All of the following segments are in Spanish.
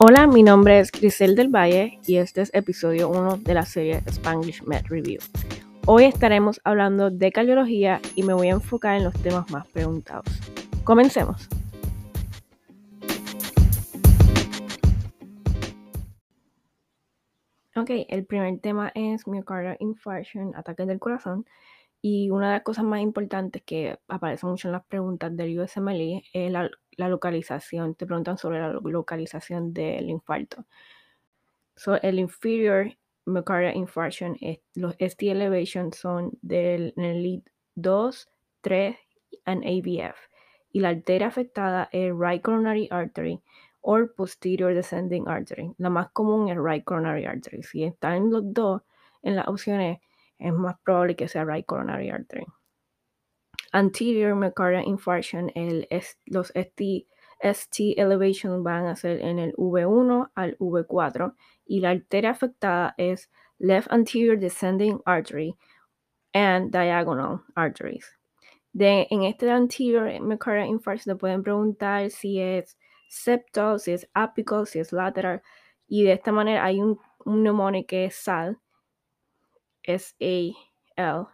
Hola, mi nombre es Grisel del Valle y este es episodio 1 de la serie Spanglish Med Review. Hoy estaremos hablando de cardiología y me voy a enfocar en los temas más preguntados. Comencemos. Ok, el primer tema es myocardial infarction, ataques del corazón. Y una de las cosas más importantes que aparece mucho en las preguntas del USMLE es la, localización. Te preguntan sobre la localización del infarto. So, el inferior myocardial infarction, los ST elevation son del lead 2, 3 y AVF. Y la arteria afectada es right coronary artery o posterior descending artery. La más común es right coronary artery. Si están los dos en las opciones, es más probable que sea right coronary artery. Anterior myocardial infarction, los ST, elevation van a ser en el V1 al V4 y la arteria afectada es left anterior descending artery and diagonal arteries. De, en este anterior myocardial infarction te pueden preguntar si es septal, si es apical, si es lateral y de esta manera hay un, un que es SAL S-A-L.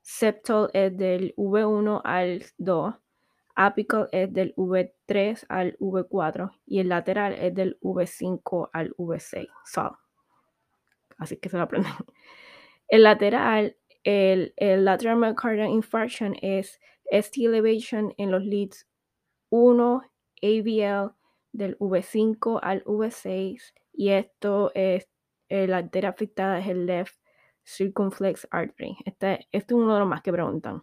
Septal es del V1 al 2. Apical es del V3 al V4 y el lateral es del V5 al V6. Así que se lo aprenden. El lateral, el, el lateral myocardial infarction es ST elevation en los leads 1, AVL del V5 al V6 y esto es, la arteria afectada es el left circumflex artery. Este, este, es uno de los más que preguntan.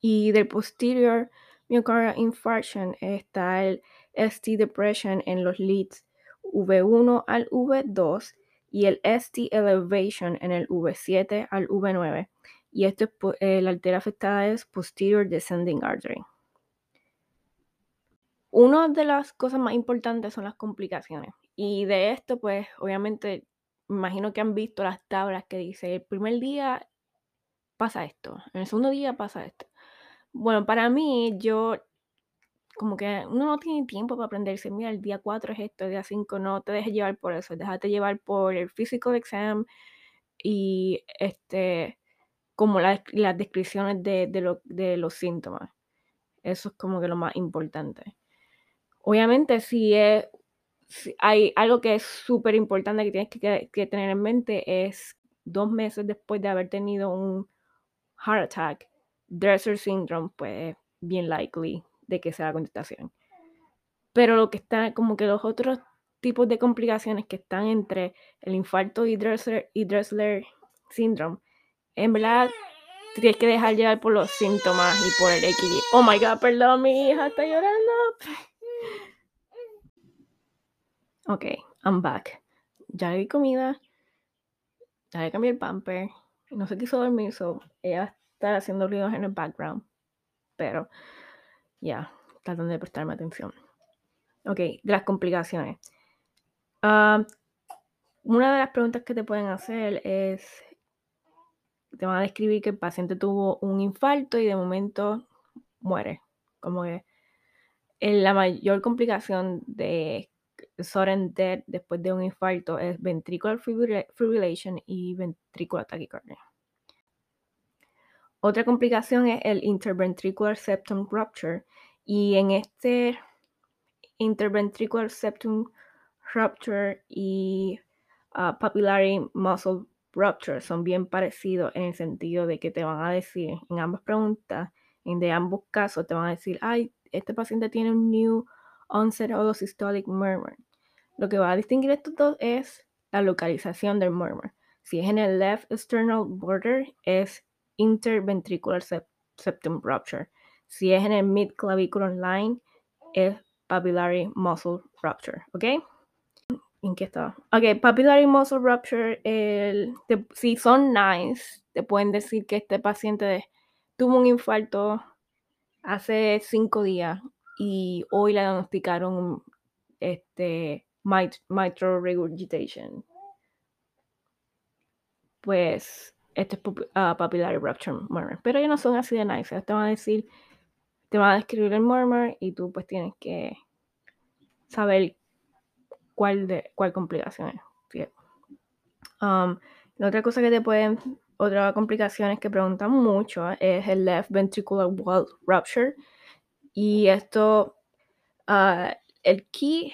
Y del posterior myocardial infarction está el ST depression en los leads V1 al V2 y el ST elevation en el V7 al V9. Y esto es, eh, la arteria afectada es posterior descending artery. Una de las cosas más importantes son las complicaciones. Y de esto, pues, obviamente, imagino que han visto las tablas que dice, el primer día pasa esto, en el segundo día pasa esto. Bueno, para mí, yo como que uno no tiene tiempo para aprenderse, mira, el día 4 es esto, el día 5 no te dejes llevar por eso, déjate llevar por el physical exam y este como las descripciones de, de los síntomas. Eso es como que lo más importante. Obviamente, si es hay algo que es súper importante que tienes que, tener en mente es dos meses después de haber tenido un heart attack, Dresser syndrome, pues bien likely de que sea la contestación. Pero lo que está, como que los otros tipos de complicaciones que están entre el infarto y Dressler, y Dressler syndrome, en verdad tienes que dejar llevar por los síntomas y por el equilibrio. Oh my god, perdón, mi hija está llorando. Ok, I'm back. Ya le di comida, ya le cambié el pamper, no se quiso dormir, so ella está haciendo ruidos en el background, pero ya, tratando de prestarme atención. Ok, de las complicaciones. Ah, una de las preguntas que te pueden hacer es, te van a describir que el paciente tuvo un infarto y de momento muere. Como que la mayor complicación de sudden death después de un infarto es ventricular fibrillation y ventricular tachycardia. Otra complicación es el interventricular septum rupture y en este interventricular septum rupture y uh, papillary muscle rupture son bien parecidos en el sentido de que te van a decir en ambas preguntas, en ambos casos te van a decir, ay, este paciente tiene un new onset of systolic murmur. Lo que va a distinguir estos dos es la localización del murmur. Si es en el left sternal border, es interventricular septum rupture. Si es en el mid clavicular line, es papillary muscle rupture. ¿Ok? ¿En qué estaba? Ok, papillary muscle rupture, si son nice, te pueden decir que este paciente tuvo un infarto hace cinco días y hoy le diagnosticaron este, mitral regurgitation. Pues este es uh, papillary rupture murmur. Pero ellos no son así de nice. Te van a decir, te van a describir el murmur y tú pues tienes que saber cuál, de, cuál complicación es. Um, la otra cosa que te pueden, otra complicación es que preguntan mucho es el left ventricular wall rupture. Y esto, uh, el key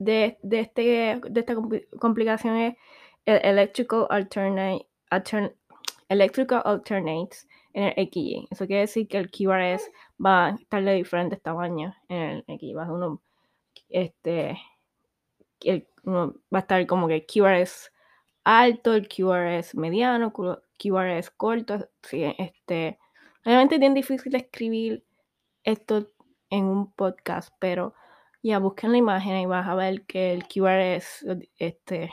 de, de, este, de esta complicación es el electrical alternate, electrical alternates en el XY. Eso quiere decir que el QRS va a estar de diferentes tamaños en el XY. Va a, uno, este, va a estar como que el QRS alto, el QRS mediano, QRS corto. Sí, este, realmente es bien difícil escribir esto en un podcast, pero ya busquen la imagen y vas a ver que el QRS este,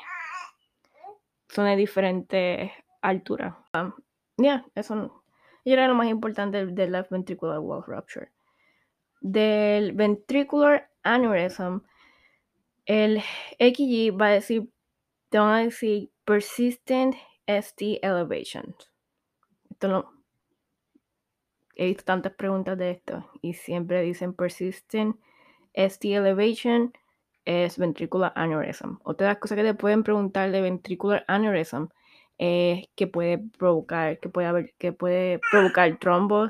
son de diferentes alturas. Um, ya, eso era lo más importante del left ventricular wall rupture. Del ventricular aneurysm, el XG va a decir, te van a decir persistent ST elevation. Esto he visto tantas preguntas de esto y siempre dicen persistent ST elevation es ventricular aneurysm. Otra cosas que te pueden preguntar de ventricular aneurysm es que puede provocar, que puede que puede provocar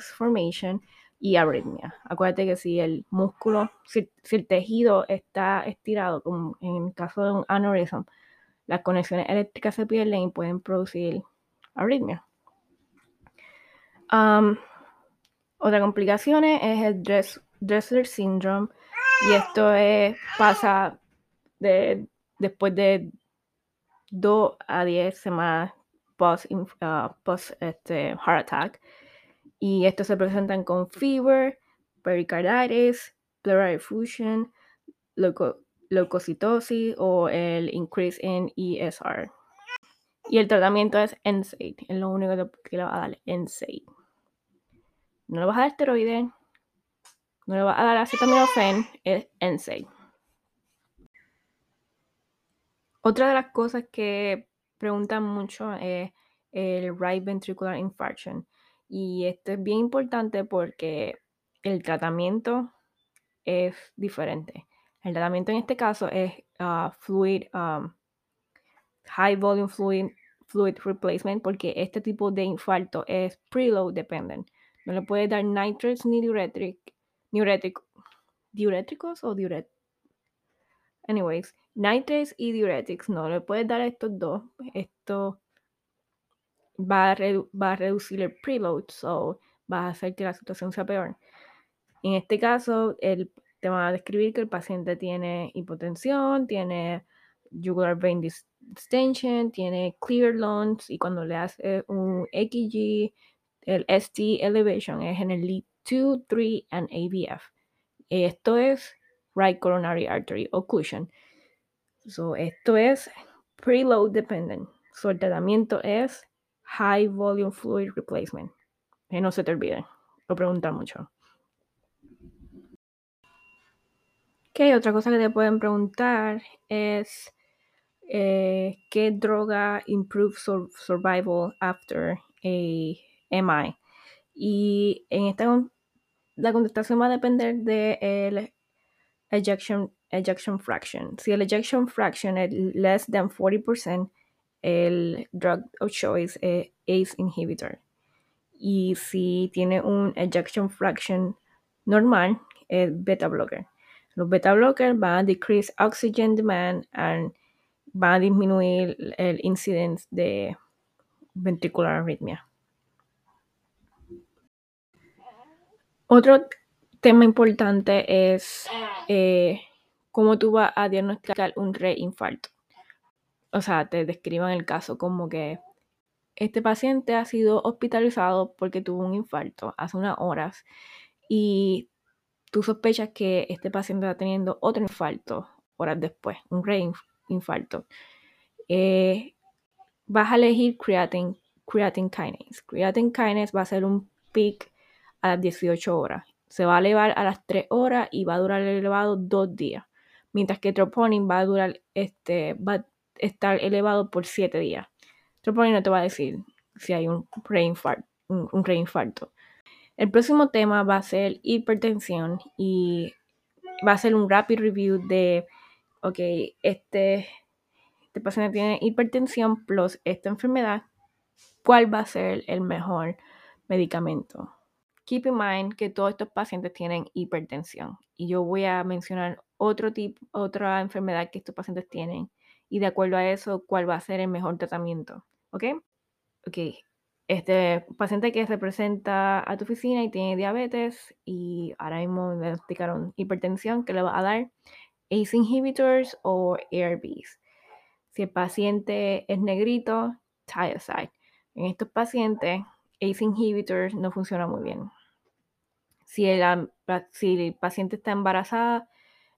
formation y arritmia. Acuérdate que si el músculo, si, el tejido está estirado, como en el caso de un aneurysm, las conexiones eléctricas se pierden y pueden producir arritmia. otra complicación es el Dressler syndrome y esto es, pasa de, después de 2 a 10 semanas post, uh, post este, heart attack. Y esto se presentan con fever, pericarditis, pleural effusion, leucocitosis o el increase in ESR. Y el tratamiento es NSAID, es lo único que le va a dar NSAID. No le vas a dar esteroides, no le vas a dar acetaminofén, es NSAID. Otra de las cosas que preguntan mucho es el right ventricular infarction. Y esto es bien importante porque el tratamiento es diferente. El tratamiento en este caso es uh, fluid, um, high volume fluid, fluid replacement, porque este tipo de infarto es preload dependent. No le puede dar nitrates ni diuretic, diuréticos o diuréticos. Anyways, nitrates y diuretics no le puedes dar a estos dos. Esto va a, va a reducir el preload, so va a hacer que la situación sea peor. En este caso, el, te va a describir que el paciente tiene hipotensión, tiene jugular vein distension, tiene clear lungs y cuando le hace un EKG, el ST elevation es en el lead 2, 3 and AVF. Esto es right coronary artery occlusion. So, esto es preload dependent. El tratamiento es high volume fluid replacement. Que no se te olvide. Lo preguntan mucho. Ok, otra cosa que te pueden preguntar es eh, qué droga improve survival after a MI. Y en esta la contestación va a depender de el ejection, ejection fraction. Si el ejection fraction es less than 40%, el drug of choice es ACE inhibitor. Y si tiene un ejection fraction normal, es beta blocker. Los beta blockers van a decrease oxygen demand and van a disminuir el incidence de ventricular arritmia. Otro tema importante es eh, cómo tú vas a diagnosticar un reinfarto. O sea, te describan el caso como que este paciente ha sido hospitalizado porque tuvo un infarto hace unas horas y tú sospechas que este paciente está teniendo otro infarto horas después, un reinfarto. Eh, vas a elegir creatine, creatine kinase. Creatine kinase va a ser un peak a las 18 horas. Se va a elevar a las 3 horas y va a durar elevado dos días. Mientras que troponin va a durar, este, va a estar elevado por 7 días. Troponin no te va a decir si hay un reinfarto, un. El próximo tema va a ser hipertensión y va a ser un rapid review de ok, este, este paciente tiene hipertensión plus esta enfermedad, ¿cuál va a ser el mejor medicamento? Keep in mind que todos estos pacientes tienen hipertensión y yo voy a mencionar otro tipo, otra enfermedad que estos pacientes tienen y de acuerdo a eso, cuál va a ser el mejor tratamiento, ¿ok? Ok, este paciente que representa a tu oficina y tiene diabetes y ahora mismo diagnosticaron hipertensión, ¿qué le va a dar? ACE inhibitors o ARBs. Si el paciente es negrito, thiazide. En estos pacientes, ACE inhibitors no funciona muy bien. Si el, si el paciente está embarazada,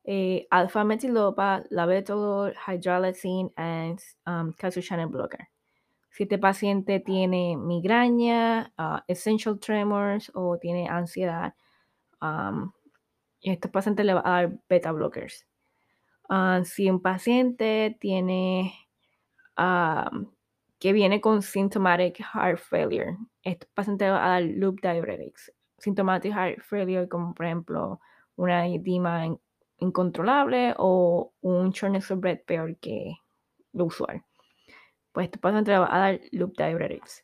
eh, alpha metilopa, labetalol, hydralazine, and um, calcium channel blocker. Si este paciente tiene migraña, uh, essential tremors o tiene ansiedad, um, paciente le va a dar beta blockers. Uh, si un paciente tiene que viene con symptomatic heart failure, este paciente va a dar loop diuretics. Symptomatic heart failure, como por ejemplo una edema incontrolable o un shortness of breath peor que lo usual. Pues este paciente le va a dar loop diuretics.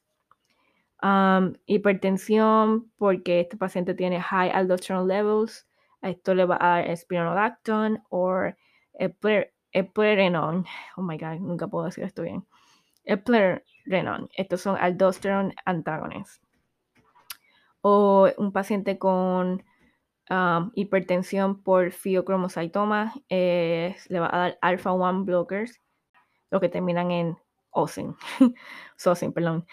Um, hipertensión, porque este paciente tiene high aldosterone levels, a esto le va a dar spironolactone o eplerenone. Oh my god, nunca puedo decir esto bien. Eplerenone. Estos son aldosterone antagonists. O un paciente con um, hipertensión por fiocromocytoma eh, le va a dar alpha 1 blockers, los que terminan en OSIN, SOSIN, perdón.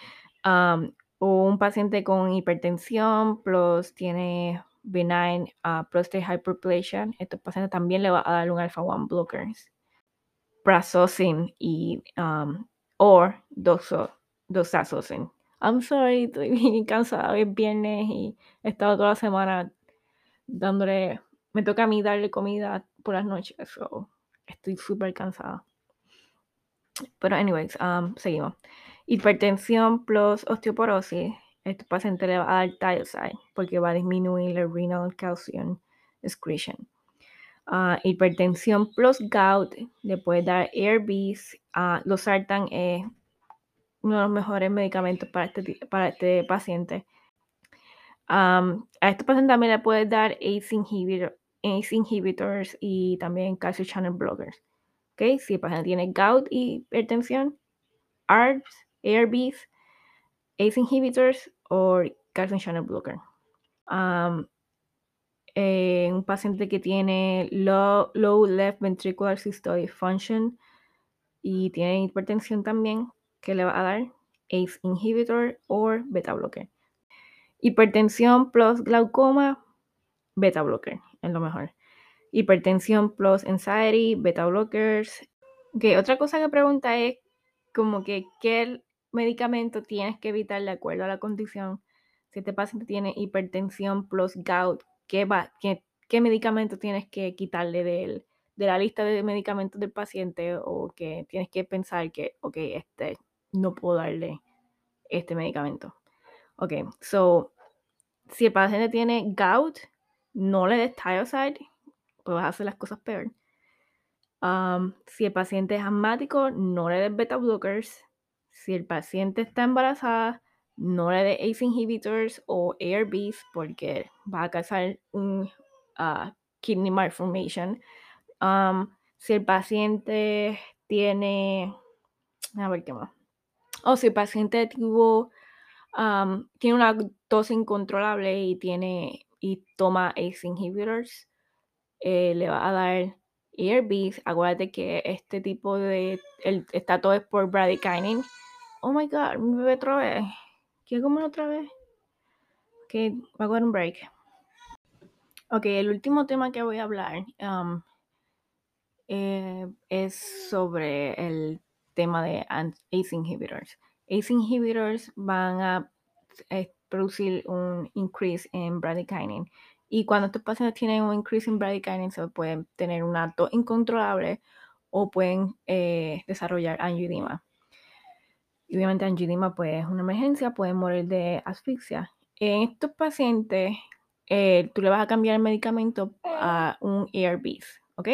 Um, o un paciente con hipertensión plus tiene benign uh, prostate hyperplasia, este paciente también le va a dar un alpha 1 blockers. Prazosin y um, or doxazosin. I'm sorry, estoy bien cansada, es viernes y he estado toda la semana dándole, me toca a mí darle comida por las noches, so estoy súper cansada. Pero anyways, um, seguimos. Hipertensión plus osteoporosis, este paciente le va a dar thiazide porque va a disminuir el renal calcium excretion. Uh, hipertensión plus gout le puede dar ARBs. Uh, los sartan es uno de los mejores medicamentos para este, para este paciente. A este paciente también le puede dar ACE, ACE inhibitors y también calcium channel blockers. ¿Okay? Si el paciente tiene gout y hipertensión, ARBs, ARBs, ACE inhibitors o calcium channel blocker. Eh, un paciente que tiene low, low left ventricular systolic function y tiene hipertensión también, que le va a dar ACE inhibitor o beta blocker. Hipertensión plus glaucoma, beta blocker, es lo mejor. Hipertensión plus anxiety, beta blockers. Okay, otra cosa que pregunta es como que qué medicamento tienes que evitar de acuerdo a la condición. Si este paciente tiene hipertensión plus gout, ¿qué, va, qué, qué medicamento tienes que quitarle de, de la lista de medicamentos del paciente o que tienes que pensar que, ok, este, no puedo darle este medicamento. Ok, so, si el paciente tiene gout, no le des thiazide, pues vas a hacer las cosas peor. Um, si el paciente es asmático, no le des beta blockers. Si el paciente está embarazada, no le des ACE inhibitors o ARBs porque va a causar un uh, kidney malformation. Um, si el paciente tiene, a ver qué más. O si el paciente tuvo, tiene una tos incontrolable y tiene y toma ACE inhibitors, eh, le va a dar ARBs. Acuérdate que este tipo de, el, está todo es por bradykinin. Oh my god, me bebé otra vez. ¿Quiero comer otra vez? Ok, voy a un break. Ok, el último tema que voy a hablar eh, es sobre el tema de ACE inhibitors. ACE inhibitors van a eh, producir un increase en bradykinin. Y cuando estos pacientes tienen un increase en bradykinin, se pueden tener un alto incontrolable o pueden eh, desarrollar angioedema. Y obviamente angioedema pues, es una emergencia, pueden morir de asfixia. En estos pacientes, eh, tú le vas a cambiar el medicamento a un ARBs, ¿ok?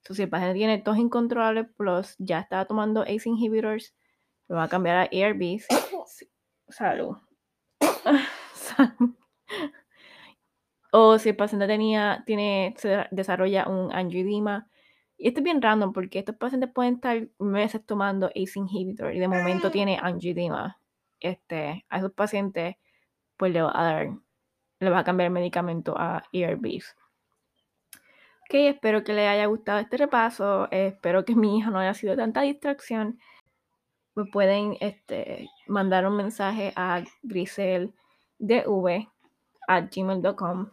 Entonces, si el paciente tiene tos incontrolable plus ya está tomando ACE inhibitors, lo va a cambiar a ARBs. Salud. o si el paciente tenía, tiene, se desarrolla un angioedema. Y esto es bien random porque estos pacientes pueden estar meses tomando ACE inhibitor y de momento tiene angioedema. Este, a esos pacientes, pues le va a dar, le va a cambiar el medicamento a ARBs. Ok, espero que les haya gustado este repaso. espero que mi hija no haya sido tanta distracción. Me pueden este, mandar un mensaje a griseldv a gmail.com.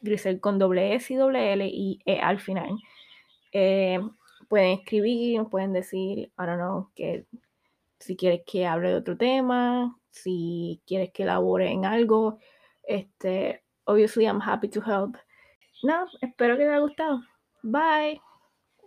Grisel con doble S y doble L y E al final. Eh, pueden escribir, pueden decir, I don't know, que si quieres que hable de otro tema, si quieres que elabore en algo. Este, obviously, I'm happy to help. No, espero que les haya gustado. Bye.